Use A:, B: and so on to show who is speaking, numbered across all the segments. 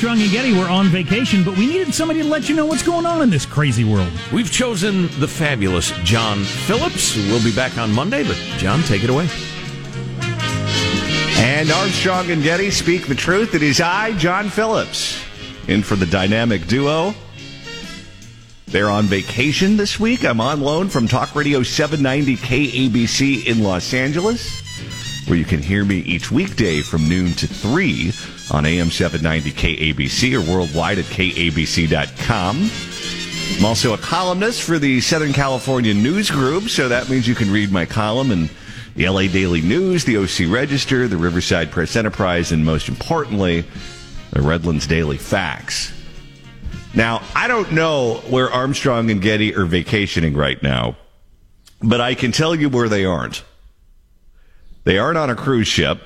A: We're Armstrong and Getty. We're on vacation, but we needed somebody to let you know what's going on in this crazy world.
B: We've chosen the fabulous John Phillips, We'll be back on Monday, but John, take it away.
C: And Armstrong and Getty speak the truth. It is I, John Phillips, in for the dynamic duo. They're on vacation this week. I'm on loan from Talk Radio 790 KABC in Los Angeles, where you can hear me each weekday from noon to 3 on AM 790 KABC or worldwide at kabc.com. I'm also a columnist for the Southern California News Group, so that means you can read my column in the LA Daily News, the OC Register, the Riverside Press Enterprise, and most importantly, the Redlands Daily Facts. Now, I don't know where Armstrong and Getty are vacationing right now, but I can tell you where they aren't. They aren't on a cruise ship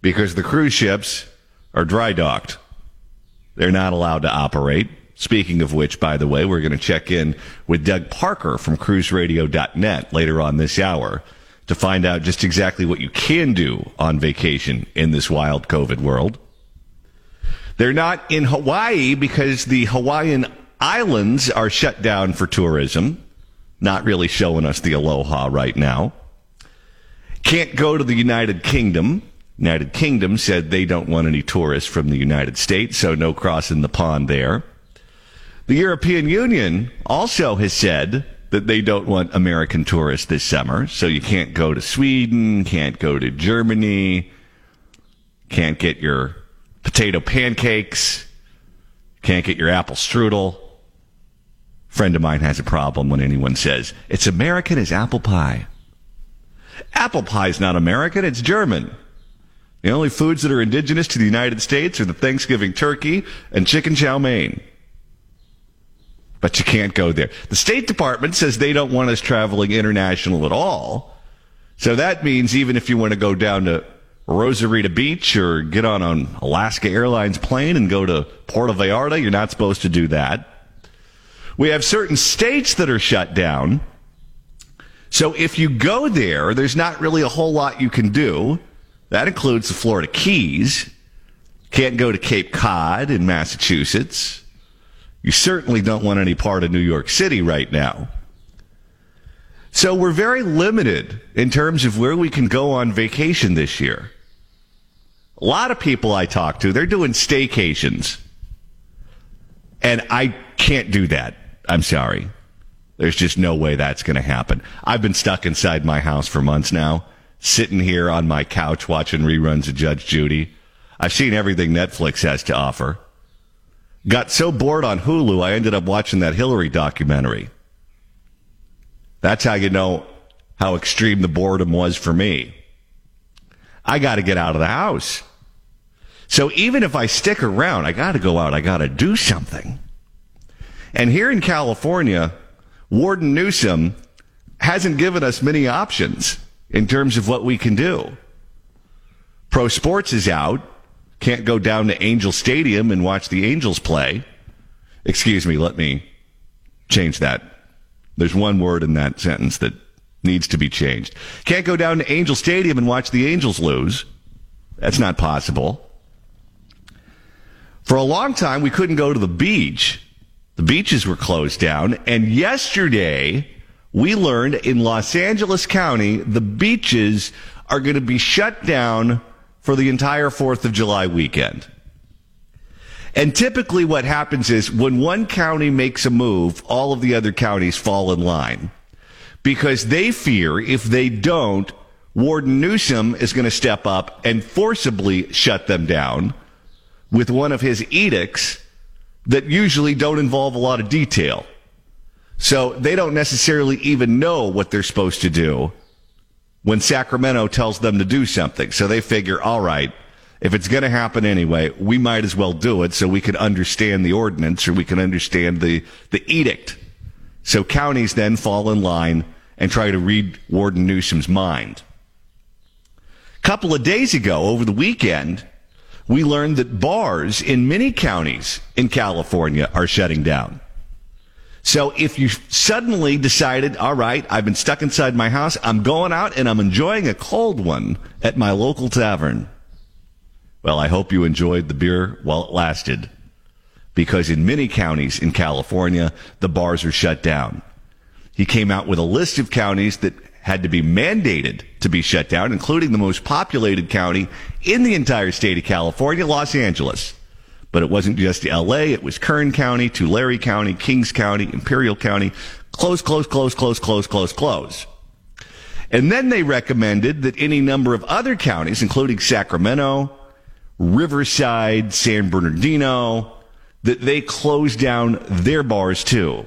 C: because the cruise ships are dry docked. They're not allowed to operate. Speaking of which, by the way, we're going to check in with Doug Parker from cruiseradio.net later on this hour to find out just exactly what you can do on vacation in this wild COVID world. They're not in Hawaii because the Hawaiian islands are shut down for tourism. Not really showing us the aloha right now. Can't go to the United Kingdom. United Kingdom said they don't want any tourists from the United States, so no crossing the pond there. The European Union also has said that they don't want American tourists this summer, so you can't go to Sweden, can't go to Germany, can't get your potato pancakes, can't get your apple strudel. Friend of mine has a problem when anyone says it's American as apple pie. Apple pie is not American, it's German. The only foods that are indigenous to the United States are the Thanksgiving turkey and chicken chow mein. But you can't go there. The State Department says they don't want us traveling international at all. So that means even if you want to go down to Rosarita Beach or get on an Alaska Airlines plane and go to Puerto Vallarta, you're not supposed to do that. We have certain states that are shut down. So if you go there, there's not really a whole lot you can do. That includes the Florida Keys. Can't go to Cape Cod in Massachusetts. You certainly don't want any part of New York City right now. So we're very limited in terms of where we can go on vacation this year. A lot of people I talk to, they're doing staycations. And I can't do that. I'm sorry. There's just no way that's going to happen. I've been stuck inside my house for months now, sitting here on my couch watching reruns of Judge Judy. I've seen everything Netflix has to offer. Got so bored on Hulu, I ended up watching that Hillary documentary. That's how you know how extreme the boredom was for me. I got to get out of the house. So even if I stick around, I got to go out. I got to do something. And here in California, Warden Newsom hasn't given us many options in terms of what we can do. Pro sports is out. Can't go down to Angel Stadium and watch the Angels play. Excuse me, let me change that. There's one word in that sentence that needs to be changed. Can't go down to Angel Stadium and watch the Angels lose. That's not possible. For a long time, we couldn't go to the beach. The beaches were closed down. And yesterday, we learned in Los Angeles County, the beaches are going to be shut down for the entire 4th of July weekend. And typically what happens is when one county makes a move, all of the other counties fall in line because they fear if they don't, Warden Newsom is going to step up and forcibly shut them down with one of his edicts that usually don't involve a lot of detail. So they don't necessarily even know what they're supposed to do when Sacramento tells them to do something. So they figure, all right, if it's going to happen anyway, we might as well do it so we can understand the ordinance or we can understand the, the edict. So counties then fall in line and try to read Warden Newsom's mind. A couple of days ago, over the weekend, we learned that bars in many counties in California are shutting down. So if you suddenly decided, all right, I've been stuck inside my house, I'm going out and I'm enjoying a cold one at my local tavern. Well, I hope you enjoyed the beer while it lasted. Because in many counties in California, the bars are shut down. He came out with a list of counties that had to be mandated to be shut down, including the most populated county in the entire state of California, Los Angeles. But it wasn't just LA, it was Kern County, Tulare County, Kings County, Imperial County. Close, close, close, close, close, close, close. And then they recommended that any number of other counties, including Sacramento, Riverside, San Bernardino, that they close down their bars too.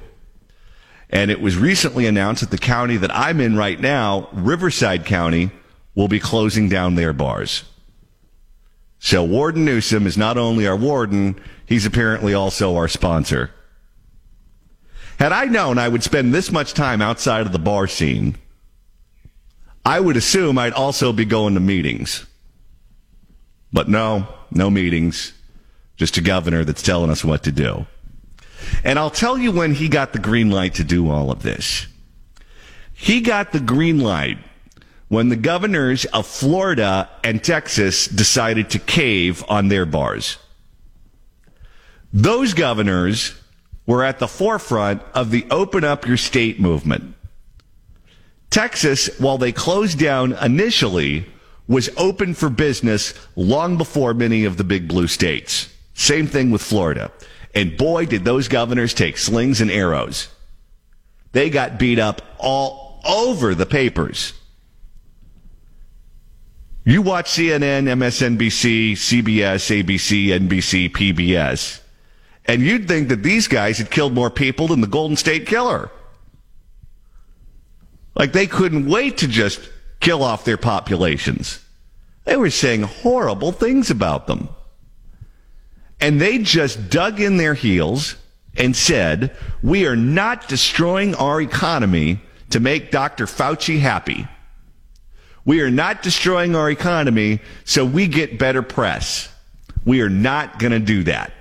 C: And it was recently announced that the county that I'm in right now, Riverside County, will be closing down their bars. So Warden Newsom is not only our warden, he's apparently also our sponsor. Had I known I would spend this much time outside of the bar scene, I would assume I'd also be going to meetings. But no, no meetings. Just a governor that's telling us what to do. And I'll tell you when he got the green light to do all of this. He got the green light when the governors of Florida and Texas decided to cave on their bars. Those governors were at the forefront of the open up your state movement. Texas, while they closed down initially, was open for business long before many of the big blue states. Same thing with Florida. And boy, did those governors take slings and arrows. They got beat up all over the papers. You watch CNN, MSNBC, CBS, ABC, NBC, PBS, and you'd think that these guys had killed more people than the Golden State Killer. Like they couldn't wait to just kill off their populations. They were saying horrible things about them. And they just dug in their heels and said, we are not destroying our economy to make Dr. Fauci happy. We are not destroying our economy so we get better press. We are not going to do that.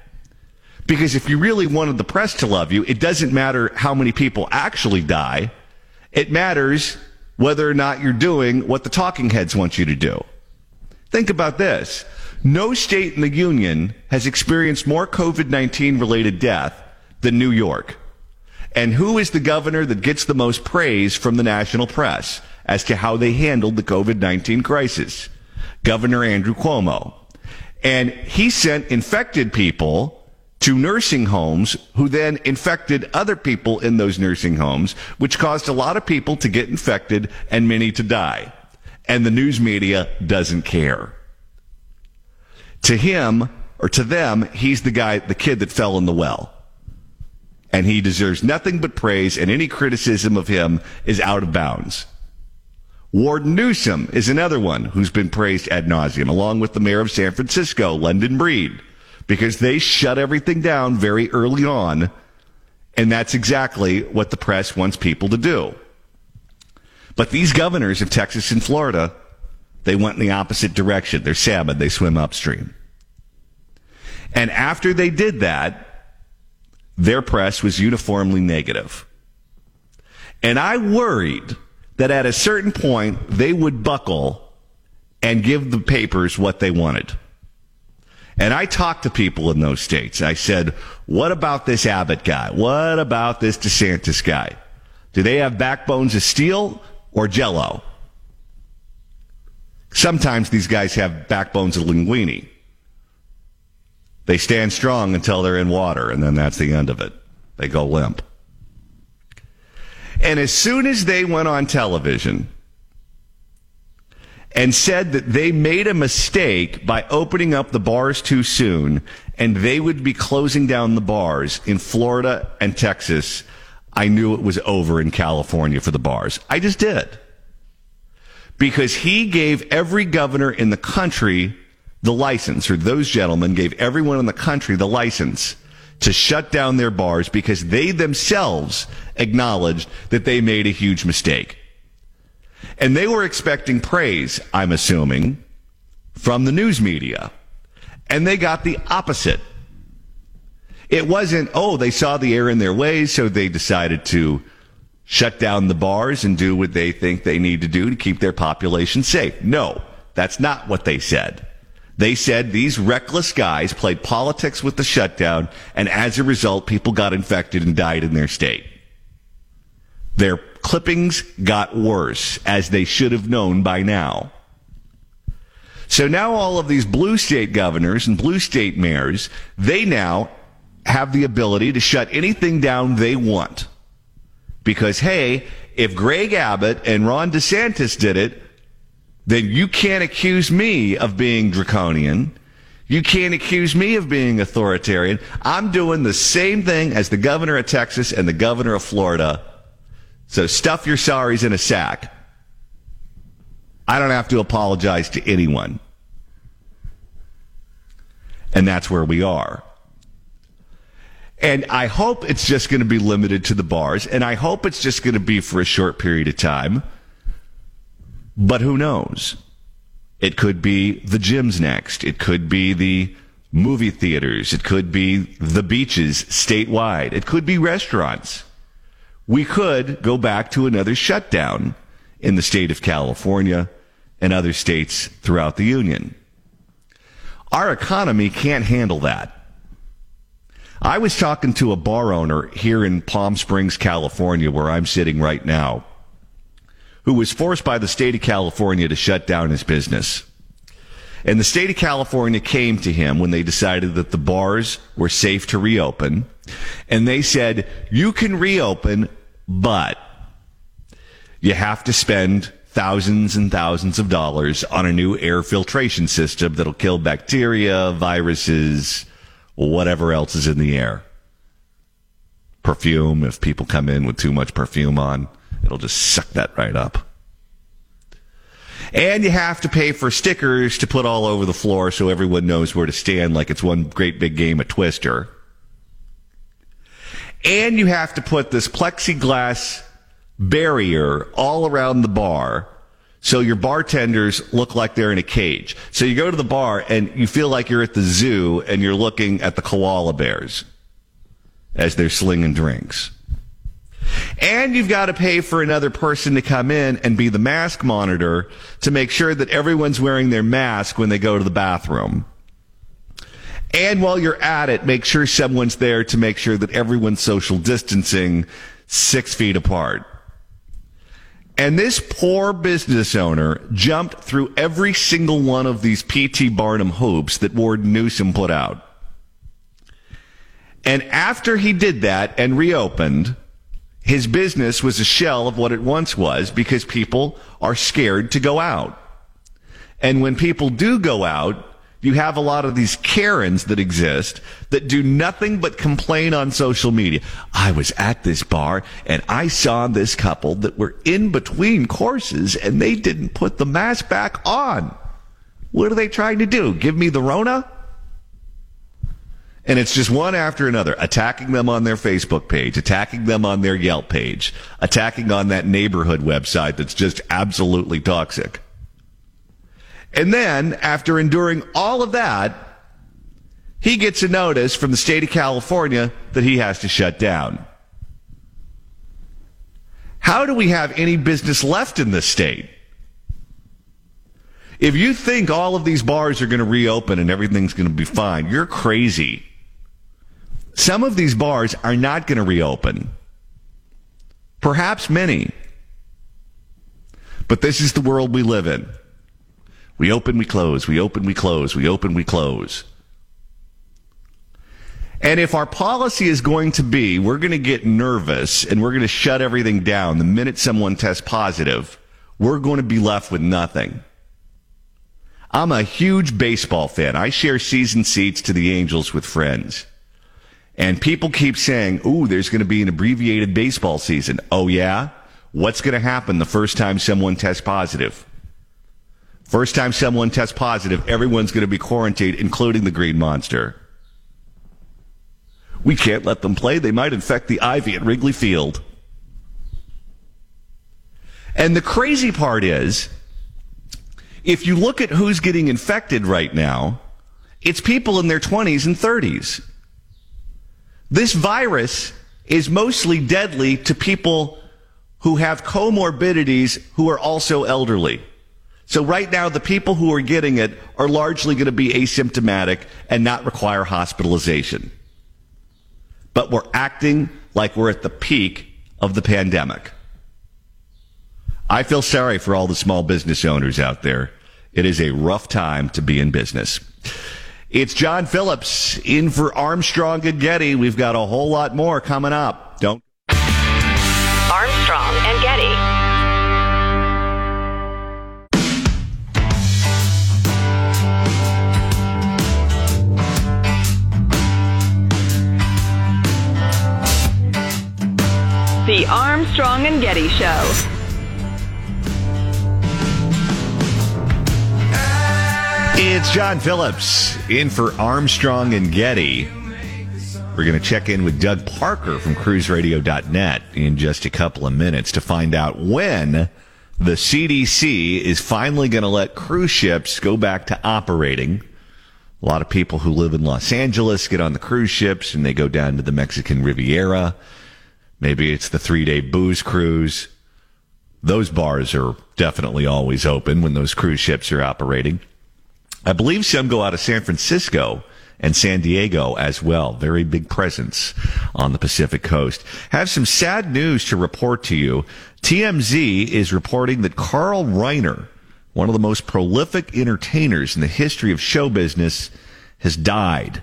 C: Because if you really wanted the press to love you, it doesn't matter how many people actually die. It matters whether or not you're doing what the talking heads want you to do. Think about this. No state in the union has experienced more COVID-19 related death than New York. And who is the governor that gets the most praise from the national press as to how they handled the COVID-19 crisis? Governor Andrew Cuomo. And he sent infected people to nursing homes who then infected other people in those nursing homes, which caused a lot of people to get infected and many to die. And the news media doesn't care. To him, or to them, he's the guy, the kid that fell in the well. And he deserves nothing but praise, and any criticism of him is out of bounds. Warden Newsom is another one who's been praised ad nauseum, along with the mayor of San Francisco, London Breed, because they shut everything down very early on. And that's exactly what the press wants people to do. But these governors of Texas and Florida they went in the opposite direction. They're salmon. They swim upstream. And after they did that, their press was uniformly negative. And I worried that at a certain point they would buckle and give the papers what they wanted. And I talked to people in those states. I said, what about this Abbott guy? What about this DeSantis guy? Do they have backbones of steel or jello? Sometimes these guys have backbones of linguini. They stand strong until they're in water, and then that's the end of it. They go limp. And as soon as they went on television and said that they made a mistake by opening up the bars too soon and they would be closing down the bars in Florida and Texas, I knew it was over in California for the bars. I just did because he gave every governor in the country the license, or those gentlemen gave everyone in the country the license to shut down their bars because they themselves acknowledged that they made a huge mistake. And they were expecting praise, I'm assuming, from the news media. And they got the opposite. It wasn't, oh, they saw the error in their ways, so they decided to shut down the bars and do what they think they need to do to keep their population safe. No, that's not what they said. They said these reckless guys played politics with the shutdown, and as a result, people got infected and died in their state. Their clippings got worse, as they should have known by now. So now all of these blue state governors and blue state mayors, they now have the ability to shut anything down they want. Because, hey, if Greg Abbott and Ron DeSantis did it, then you can't accuse me of being draconian. You can't accuse me of being authoritarian. I'm doing the same thing as the governor of Texas and the governor of Florida. So stuff your sorries in a sack. I don't have to apologize to anyone. And that's where we are. And I hope it's just going to be limited to the bars, and I hope it's just going to be for a short period of time. But who knows? It could be the gyms next. It could be the movie theaters. It could be the beaches statewide. It could be restaurants. We could go back to another shutdown in the state of California and other states throughout the union. Our economy can't handle that. I was talking to a bar owner here in Palm Springs, California, where I'm sitting right now, who was forced by the state of California to shut down his business. And the state of California came to him when they decided that the bars were safe to reopen. And they said, you can reopen, but you have to spend thousands and thousands of dollars on a new air filtration system that'll kill bacteria, viruses, whatever else is in the air. Perfume, if people come in with too much perfume on, it'll just suck that right up. And you have to pay for stickers to put all over the floor so everyone knows where to stand like it's one great big game of Twister. And you have to put this plexiglass barrier all around the bar so your bartenders look like they're in a cage. So you go to the bar and you feel like you're at the zoo and you're looking at the koala bears as they're slinging drinks. And you've got to pay for another person to come in and be the mask monitor to make sure that everyone's wearing their mask when they go to the bathroom. And while you're at it, make sure someone's there to make sure that everyone's social distancing six feet apart. And this poor business owner jumped through every single one of these P.T. Barnum hoops that Ward Newsom put out. And after he did that and reopened, his business was a shell of what it once was because people are scared to go out. And when people do go out, you have a lot of these Karens that exist that do nothing but complain on social media. I was at this bar and I saw this couple that were in between courses and they didn't put the mask back on. What are they trying to do? Give me the Rona? And it's just one after another, attacking them on their Facebook page, attacking them on their Yelp page, attacking on that neighborhood website that's just absolutely toxic. And then, after enduring all of that, he gets a notice from the state of California that he has to shut down. How do we have any business left in this state? If you think all of these bars are going to reopen and everything's going to be fine, you're crazy. Some of these bars are not going to reopen. Perhaps many. But this is the world we live in. We open, we close, we open, we close, we open, we close. And if our policy is going to be, we're going to get nervous and we're going to shut everything down the minute someone tests positive, we're going to be left with nothing. I'm a huge baseball fan. I share season seats to the Angels with friends. And people keep saying, ooh, there's going to be an abbreviated baseball season. Oh, yeah? What's going to happen the first time someone tests positive? First time someone tests positive, everyone's going to be quarantined, including the green monster. We can't let them play. They might infect the ivy at Wrigley Field. And the crazy part is, if you look at who's getting infected right now, it's people in their 20s and 30s. This virus is mostly deadly to people who have comorbidities who are also elderly. So right now, the people who are getting it are largely going to be asymptomatic and not require hospitalization. But we're acting like we're at the peak of the pandemic. I feel sorry for all the small business owners out there. It is a rough time to be in business. It's John Phillips in for Armstrong and Getty. We've got a whole lot more coming up. Don't.
D: Armstrong The Armstrong and Getty Show.
C: It's John Phillips in for Armstrong and Getty. We're going to check in with Doug Parker from cruiseradio.net in just a couple of minutes to find out when the CDC is finally going to let cruise ships go back to operating. A lot of people who live in Los Angeles get on the cruise ships and they go down to the Mexican Riviera. Maybe it's the three day booze cruise. Those bars are definitely always open when those cruise ships are operating. I believe some go out of San Francisco and San Diego as well. Very big presence on the Pacific coast. Have some sad news to report to you. TMZ is reporting that Carl Reiner, one of the most prolific entertainers in the history of show business, has died.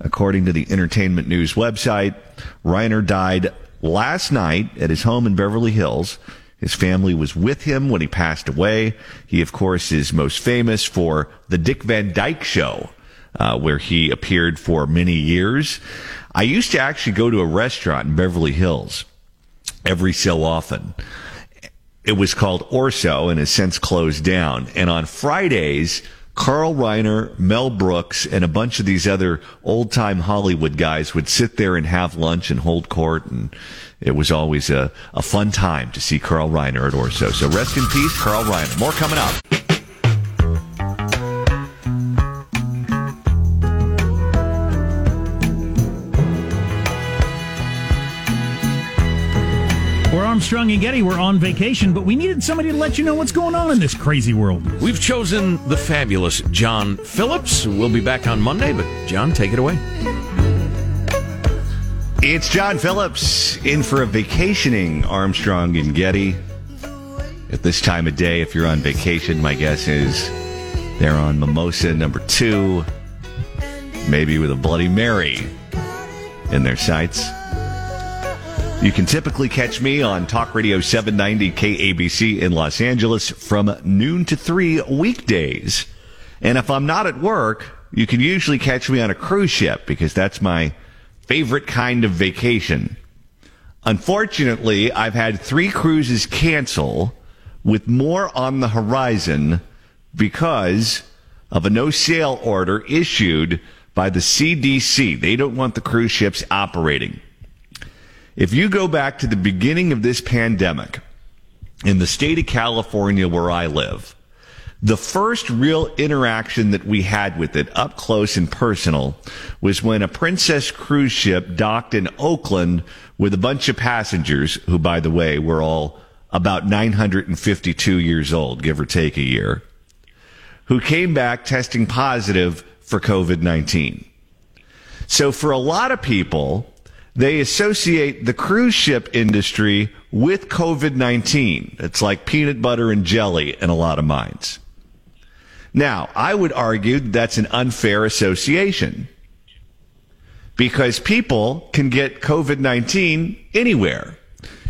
C: According to the Entertainment News website, Reiner died last night at his home in Beverly Hills. His family was with him when he passed away. He, of course, is most famous for the Dick Van Dyke Show, uh, where he appeared for many years. I used to actually go to a restaurant in Beverly Hills every so often. It was called Orso and has since closed down. And on Fridays, Carl Reiner, Mel Brooks, and a bunch of these other old time Hollywood guys would sit there and have lunch and hold court. And it was always a, a fun time to see Carl Reiner at Orso. So rest in peace, Carl Reiner. More coming up.
A: Armstrong and Getty. We're on vacation, but we needed somebody to let you know what's going on in this crazy world.
B: We've chosen the fabulous John Phillips. We'll be back on Monday, but John, take it away.
C: It's John Phillips in for a vacationing Armstrong and Getty. At this time of day, if you're on vacation, my guess is they're on Mimosa number two, maybe with a Bloody Mary in their sights. You can typically catch me on Talk Radio 790 KABC in Los Angeles from noon to 3 weekdays. And if I'm not at work, you can usually catch me on a cruise ship because that's my favorite kind of vacation. Unfortunately, I've had three cruises cancel with more on the horizon because of a no sail order issued by the CDC. They don't want the cruise ships operating. If you go back to the beginning of this pandemic in the state of California where I live, the first real interaction that we had with it up close and personal was when a Princess cruise ship docked in Oakland with a bunch of passengers who, by the way, were all about 952 years old, give or take a year, who came back testing positive for COVID-19. So for a lot of people, they associate the cruise ship industry with COVID 19. It's like peanut butter and jelly in a lot of minds. Now, I would argue that's an unfair association because people can get COVID 19 anywhere.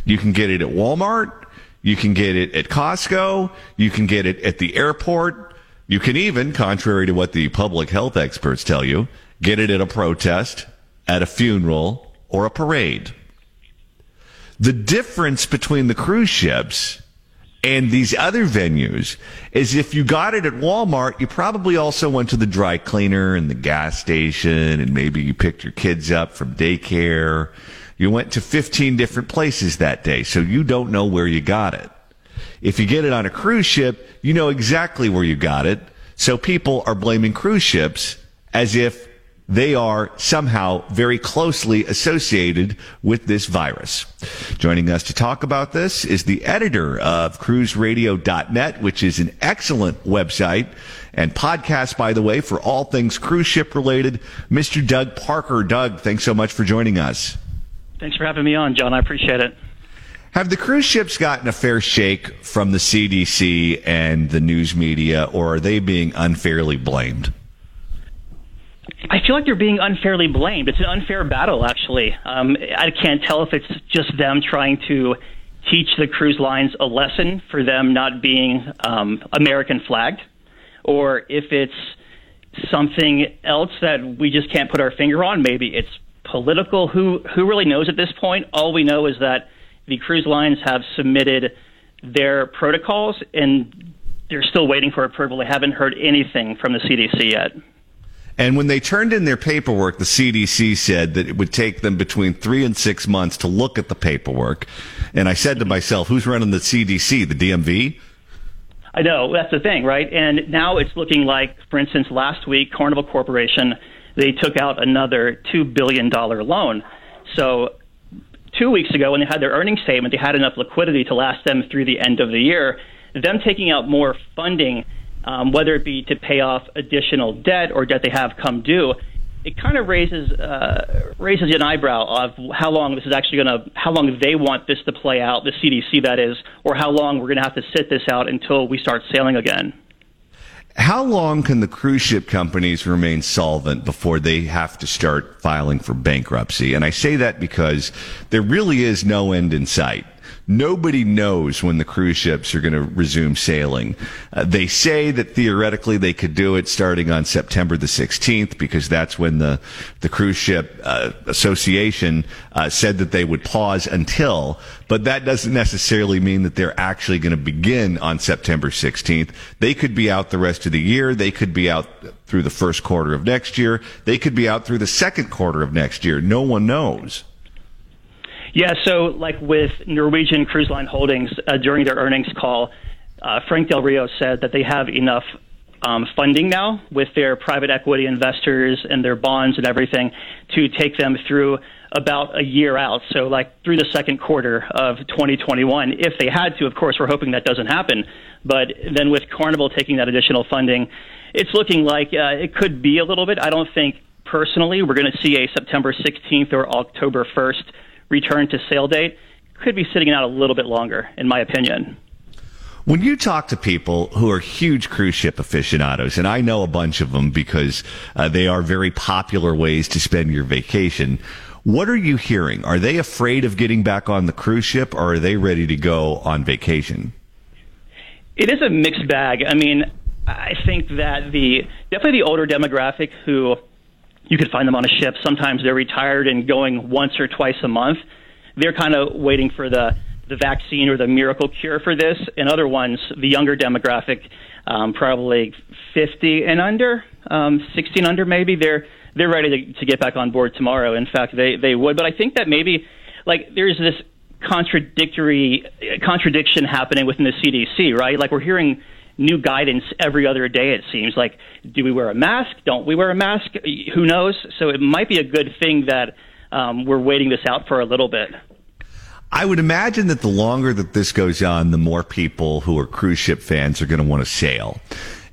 C: You can get it at Walmart. You can get it at Costco. You can get it at the airport. You can even, contrary to what the public health experts tell you, get it at a protest, at a funeral, or a parade. The difference between the cruise ships and these other venues is if you got it at Walmart, you probably also went to the dry cleaner and the gas station, and maybe you picked your kids up from daycare. You went to 15 different places that day, so you don't know where you got it. If you get it on a cruise ship, you know exactly where you got it. So people are blaming cruise ships as if they are somehow very closely associated with this virus. Joining us to talk about this is the editor of cruiseradio.net, which is an excellent website and podcast, by the way, for all things cruise ship related, Mr. Doug Parker. Doug, thanks so much for joining us.
E: Thanks for having me on, John. I appreciate it.
C: Have the cruise ships gotten a fair shake from the CDC and the news media, or are they being unfairly blamed?
E: I feel like they're being unfairly blamed. It's an unfair battle, actually. Um, I can't tell if it's just them trying to teach the cruise lines a lesson for them not being um, American flagged, or if it's something else that we just can't put our finger on. Maybe it's political. Who who really knows at this point? All we know is that the cruise lines have submitted their protocols and they're still waiting for approval. They haven't heard anything from the CDC yet.
C: And when they turned in their paperwork, the CDC said that it would take them between three and six months to look at the paperwork. And I said to myself, who's running the CDC? The DMV?
E: I know, that's the thing, right? And now it's looking like, for instance, last week, Carnival Corporation, they took out another $2 billion loan. So two weeks ago, when they had their earnings statement, they had enough liquidity to last them through the end of the year. Them taking out more funding um, whether it be to pay off additional debt or debt they have come due, it kind of raises uh, raises an eyebrow of how long this is actually going to, how long they want this to play out, the CDC that is, or how long we're going to have to sit this out until we start sailing again.
C: How long can the cruise ship companies remain solvent before they have to start filing for bankruptcy? And I say that because there really is no end in sight. Nobody knows when the cruise ships are going to resume sailing. Uh, they say that theoretically they could do it starting on September the 16th because that's when the, the cruise ship uh, association uh, said that they would pause until, but that doesn't necessarily mean that they're actually going to begin on September 16th. They could be out the rest of the year. They could be out through the first quarter of next year. They could be out through the second quarter of next year. No one knows.
E: Yeah, so like with Norwegian Cruise Line Holdings uh, during their earnings call, uh, Frank Del Rio said that they have enough um, funding now with their private equity investors and their bonds and everything to take them through about a year out. So, like through the second quarter of 2021, if they had to. Of course, we're hoping that doesn't happen. But then with Carnival taking that additional funding, it's looking like uh, it could be a little bit. I don't think personally we're going to see a September 16th or October 1st return to sail date could be sitting out a little bit longer, in my opinion.
C: When you talk to people who are huge cruise ship aficionados, and I know a bunch of them because uh, they are very popular ways to spend your vacation, what are you hearing? Are they afraid of getting back on the cruise ship or are they ready to go on vacation?
E: It is a mixed bag. I mean, I think that the definitely the older demographic who you could find them on a ship. Sometimes they're retired and going once or twice a month. They're kind of waiting for the the vaccine or the miracle cure for this. And other ones, the younger demographic, um, probably 50 and under, um, 60 and under, maybe they're they're ready to, to get back on board tomorrow. In fact, they they would. But I think that maybe like there's this contradictory contradiction happening within the CDC, right? Like we're hearing new guidance every other day, it seems. Like, do we wear a mask? Don't we wear a mask? Who knows? So it might be a good thing that um, we're waiting this out for a little bit.
C: I would imagine that the longer that this goes on, the more people who are cruise ship fans are going to want to sail.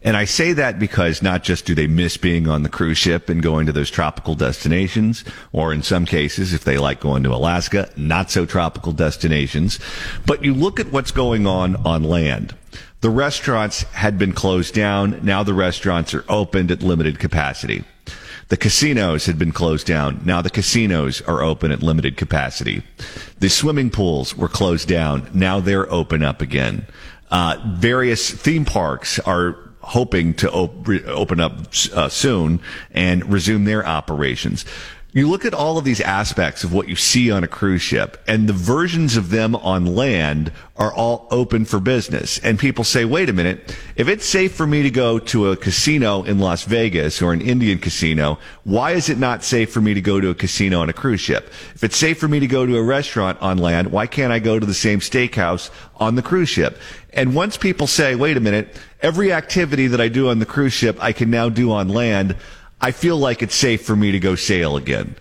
C: And I say that because not just do they miss being on the cruise ship and going to those tropical destinations, or in some cases, if they like going to Alaska, not so tropical destinations, but you look at what's going on on land. The restaurants had been closed down. Now the restaurants are opened at limited capacity. The casinos had been closed down. Now the casinos are open at limited capacity. The swimming pools were closed down. Now they're open up again. Uh, various theme parks are hoping to op- open up uh, soon and resume their operations you look at all of these aspects of what you see on a cruise ship and the versions of them on land are all open for business. And people say, wait a minute, if it's safe for me to go to a casino in Las Vegas or an Indian casino, why is it not safe for me to go to a casino on a cruise ship? If it's safe for me to go to a restaurant on land, why can't I go to the same steakhouse on the cruise ship? And once people say, wait a minute, every activity that I do on the cruise ship, I can now do on land, I feel like it's safe for me to go sail again.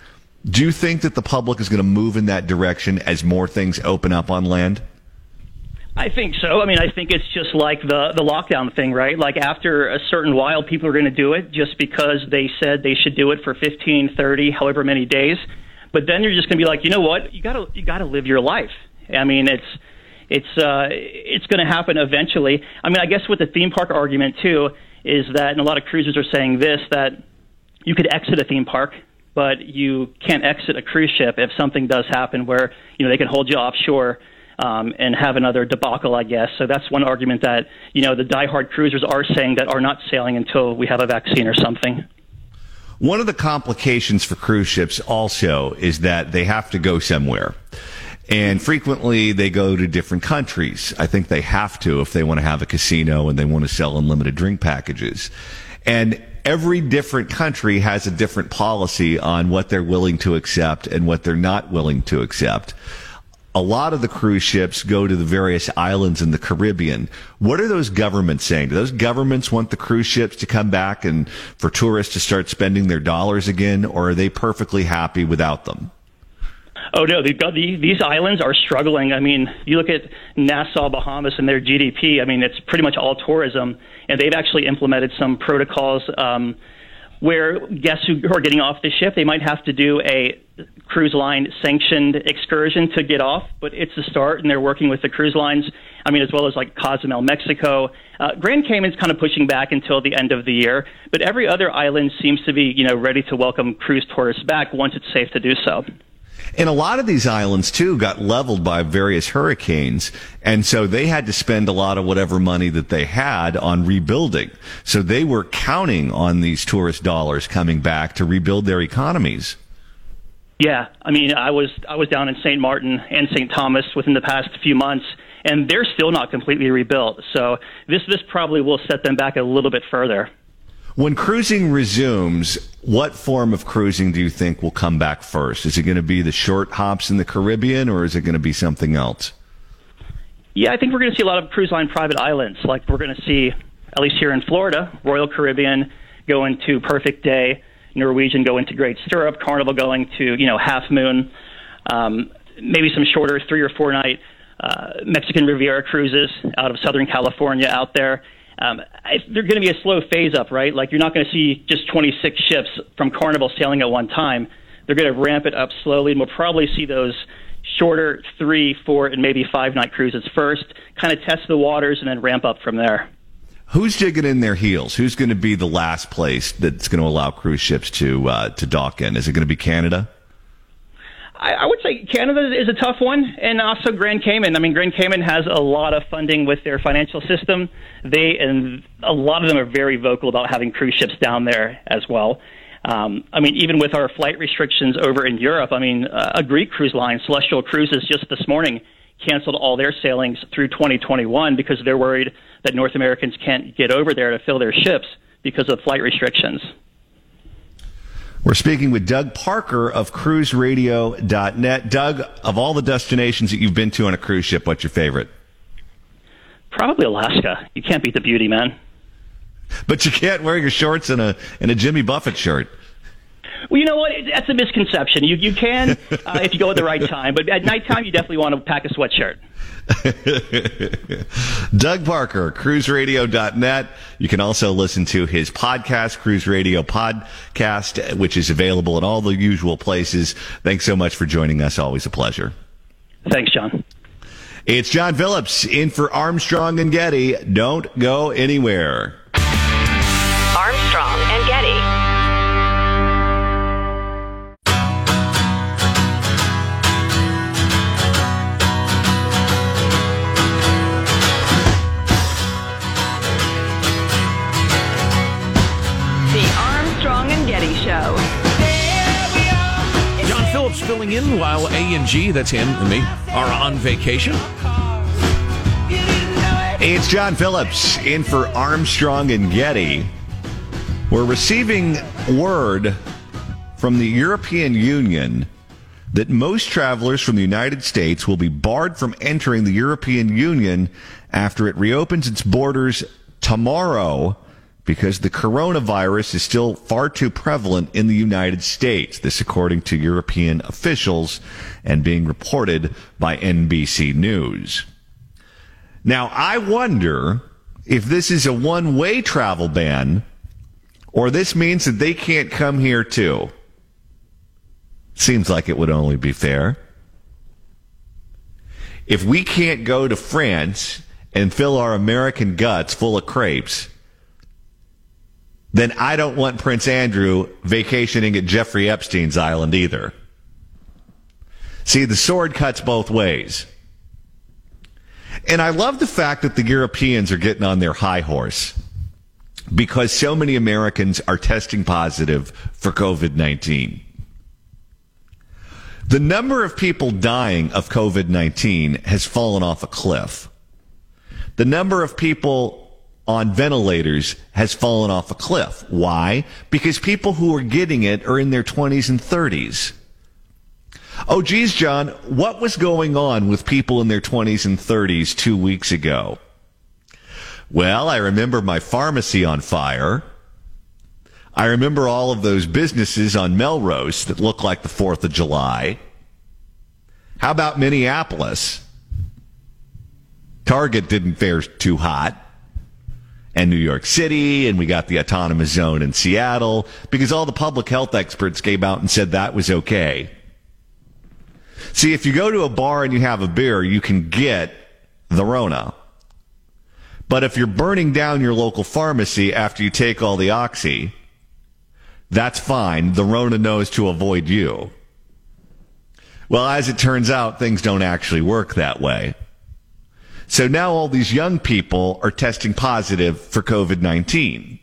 C: Do you think that the public is going to move in that direction as more things open up on land?
E: I think so. I mean, I think it's just like the the lockdown thing, right? Like after a certain while, people are going to do it just because they said they should do it for 15, 30, however many days. But then you're just going to be like, you know what? You got to you got to live your life. I mean, it's it's uh, it's going to happen eventually. I mean, I guess with the theme park argument too is that, and a lot of cruisers are saying this that you could exit a theme park, but you can't exit a cruise ship if something does happen where you know they can hold you offshore um, and have another debacle, I guess. So that's one argument that you know the diehard cruisers are saying that are not sailing until we have a vaccine or something.
C: One of the complications for cruise ships also is that they have to go somewhere. And frequently they go to different countries. I think they have to if they want to have a casino and they want to sell unlimited drink packages. And every different country has a different policy on what they're willing to accept and what they're not willing to accept. A lot of the cruise ships go to the various islands in the Caribbean. What are those governments saying? Do those governments want the cruise ships to come back and for tourists to start spending their dollars again, or are they perfectly happy without them?
E: Oh no, the, these islands are struggling. I mean, you look at Nassau, Bahamas, and their GDP. I mean, it's pretty much all tourism, and they've actually implemented some protocols um, where guests who are getting off the ship they might have to do a cruise line sanctioned excursion to get off, but it's a start, and they're working with the cruise lines. I mean, as well as like Cozumel, Mexico. Uh, Grand Cayman's kind of pushing back until the end of the year, but every other island seems to be, you know, ready to welcome cruise tourists back once it's safe to do so.
C: And a lot of these islands too got leveled by various hurricanes. And so they had to spend a lot of whatever money that they had on rebuilding. So they were counting on these tourist dollars coming back to rebuild their economies.
E: Yeah, I mean, I was I was down in St. Martin and St. Thomas within the past few months, and they're still not completely rebuilt. So this this probably will set them back a little bit further.
C: When cruising resumes, what form of cruising do you think will come back first? Is it going to be the short hops in the Caribbean, or is it going to be something else?
E: Yeah, I think we're going to see a lot of cruise line private islands. Like we're going to see, at least here in Florida, Royal Caribbean going to Perfect Day, Norwegian going to Great Stirrup, Carnival going to you know Half Moon, um, maybe some shorter three or four night uh, Mexican Riviera cruises out of Southern California out there um, they're going to be a slow phase up, right? Like you're not going to see just 26 ships from Carnival sailing at one time. They're going to ramp it up slowly, and we'll probably see those shorter three, four, and maybe five night cruises first, kind of test the waters, and then ramp up from there.
C: Who's digging in their heels? Who's going to be the last place that's going to allow cruise ships to uh, to dock in? Is it going to be Canada?
E: I, I would say Canada is a tough one, and also Grand Cayman. I mean, Grand Cayman has a lot of funding with their financial system. They and a lot of them are very vocal about having cruise ships down there as well. Um, I mean, even with our flight restrictions over in Europe, I mean, uh, a Greek cruise line, Celestyal Cruises, just this morning canceled all their sailings through 2021 because they're worried that North Americans can't get over there to fill their ships because of flight restrictions.
C: We're speaking with Doug Parker of cruiseradio.net. Doug, of all the destinations that you've been to on a cruise ship, what's your favorite?
E: Probably Alaska. You can't beat the beauty, man.
C: But you can't wear your shorts in a in a Jimmy Buffett shirt.
E: Well, you know what? That's a misconception. You you can uh, if you go at the right time, but at nighttime you definitely want to pack a sweatshirt.
C: Doug Parker, cruiseradio.net. You can also listen to his podcast, Cruise Radio Podcast, which is available in all the usual places. Thanks so much for joining us. Always a pleasure.
E: Thanks, John.
C: It's John Phillips in for Armstrong and Getty. Don't go anywhere.
B: Calling in while A and G, that's him and me, are on vacation.
C: It's John Phillips in for Armstrong and Getty. We're receiving word from the European Union that most travelers from the United States will be barred from entering the European Union after it reopens its borders tomorrow because the coronavirus is still far too prevalent in the United States. This according to European officials and being reported by NBC News. Now, I wonder if this is a one way travel ban or this means that they can't come here too. Seems like it would only be fair. If we can't go to France and fill our American guts full of crepes, then I don't want Prince Andrew vacationing at Jeffrey Epstein's island either. See, the sword cuts both ways. And I love the fact that the Europeans are getting on their high horse because so many Americans are testing positive for COVID 19. The number of people dying of COVID 19 has fallen off a cliff. The number of people on ventilators has fallen off a cliff. Why? Because people who are getting it are in their 20s and 30s. Oh, geez, John, what was going on with people in their 20s and 30s two weeks ago? Well, I remember my pharmacy on fire. I remember all of those businesses on Melrose that look like the 4th of July. How about Minneapolis? Target didn't fare too hot. And New York City, and we got the autonomous zone in Seattle, because all the public health experts came out and said that was okay. See, if you go to a bar and you have a beer, you can get the Rona. But if you're burning down your local pharmacy after you take all the oxy, that's fine. The Rona knows to avoid you. Well, as it turns out, things don't actually work that way. So now all these young people are testing positive for COVID 19.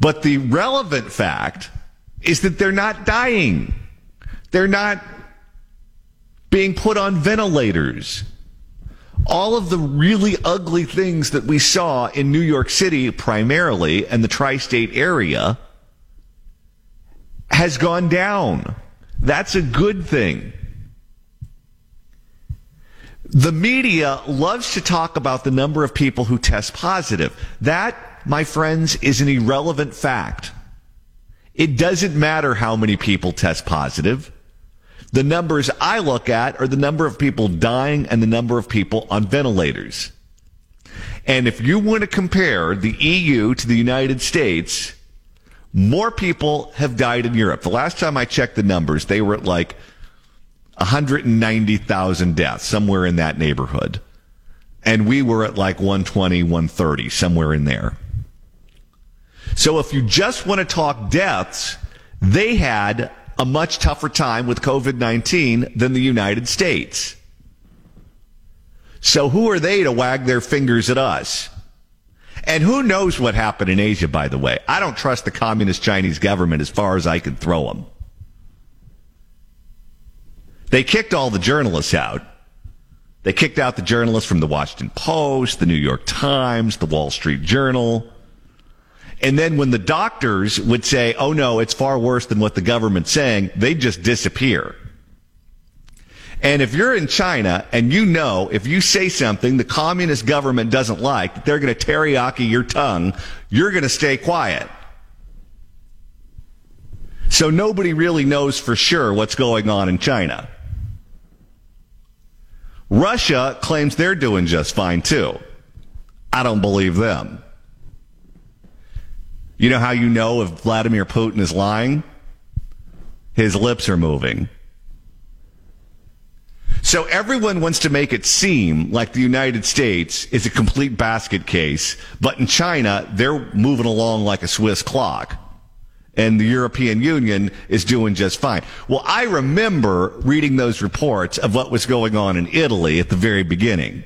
C: But the relevant fact is that they're not dying. They're not being put on ventilators. All of the really ugly things that we saw in New York City primarily and the tri state area has gone down. That's a good thing. The media loves to talk about the number of people who test positive. That, my friends, is an irrelevant fact. It doesn't matter how many people test positive. The numbers I look at are the number of people dying and the number of people on ventilators. And if you want to compare the EU to the United States, more people have died in Europe. The last time I checked the numbers, they were at like 190,000 deaths, somewhere in that neighborhood. And we were at like 120, 130, somewhere in there. So if you just want to talk deaths, they had a much tougher time with COVID 19 than the United States. So who are they to wag their fingers at us? And who knows what happened in Asia, by the way? I don't trust the communist Chinese government as far as I can throw them. They kicked all the journalists out. They kicked out the journalists from the Washington Post, the New York Times, the Wall Street Journal. And then when the doctors would say, oh no, it's far worse than what the government's saying, they just disappear. And if you're in China and you know if you say something the communist government doesn't like, they're going to teriyaki your tongue, you're going to stay quiet. So nobody really knows for sure what's going on in China. Russia claims they're doing just fine too. I don't believe them. You know how you know if Vladimir Putin is lying? His lips are moving. So everyone wants to make it seem like the United States is a complete basket case, but in China, they're moving along like a Swiss clock. And the European Union is doing just fine. Well, I remember reading those reports of what was going on in Italy at the very beginning.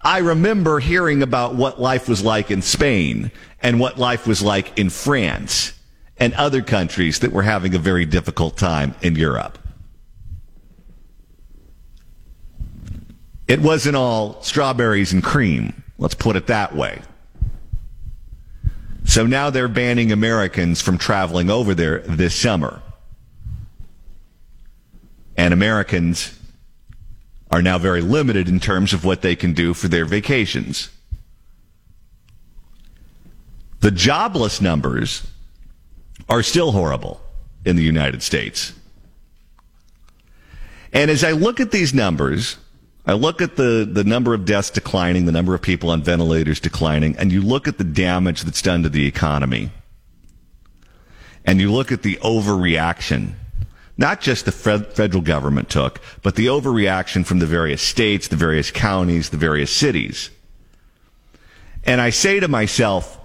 C: I remember hearing about what life was like in Spain and what life was like in France and other countries that were having a very difficult time in Europe. It wasn't all strawberries and cream. Let's put it that way. So now they're banning Americans from traveling over there this summer. And Americans are now very limited in terms of what they can do for their vacations. The jobless numbers are still horrible in the United States. And as I look at these numbers, I look at the, the number of deaths declining, the number of people on ventilators declining, and you look at the damage that's done to the economy. And you look at the overreaction, not just the federal government took, but the overreaction from the various states, the various counties, the various cities. And I say to myself,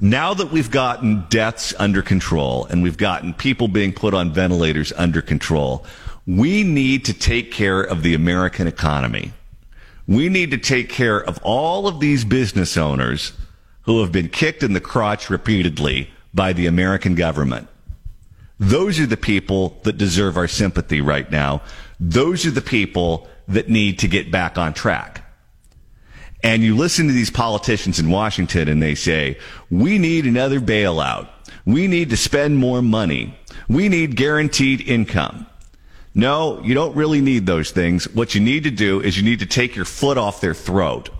C: now that we've gotten deaths under control and we've gotten people being put on ventilators under control, we need to take care of the American economy. We need to take care of all of these business owners who have been kicked in the crotch repeatedly by the American government. Those are the people that deserve our sympathy right now. Those are the people that need to get back on track. And you listen to these politicians in Washington and they say, we need another bailout. We need to spend more money. We need guaranteed income. No, you don't really need those things. What you need to do is you need to take your foot off their throat.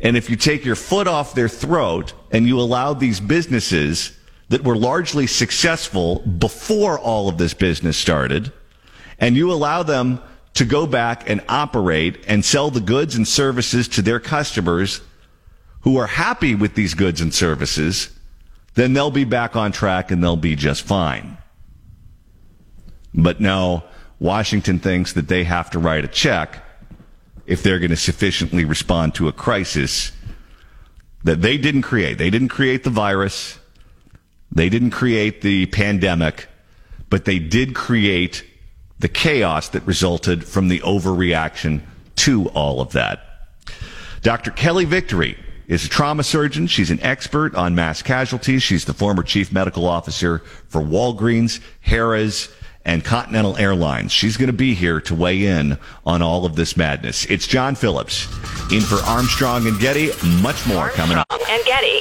C: And if you take your foot off their throat and you allow these businesses that were largely successful before all of this business started, and you allow them to go back and operate and sell the goods and services to their customers who are happy with these goods and services, then they'll be back on track and they'll be just fine. But no, Washington thinks that they have to write a check if they're going to sufficiently respond to a crisis that they didn't create. They didn't create the virus. They didn't create the pandemic, but they did create the chaos that resulted from the overreaction to all of that. Dr. Kelly Victory is a trauma surgeon. She's an expert on mass casualties. She's the former chief medical officer for Walgreens, Harrah's, and Continental Airlines. She's going to be here to weigh in on all of this madness. It's John Phillips in for Armstrong and Getty. Much more
D: Armstrong
C: coming up.
D: And Getty.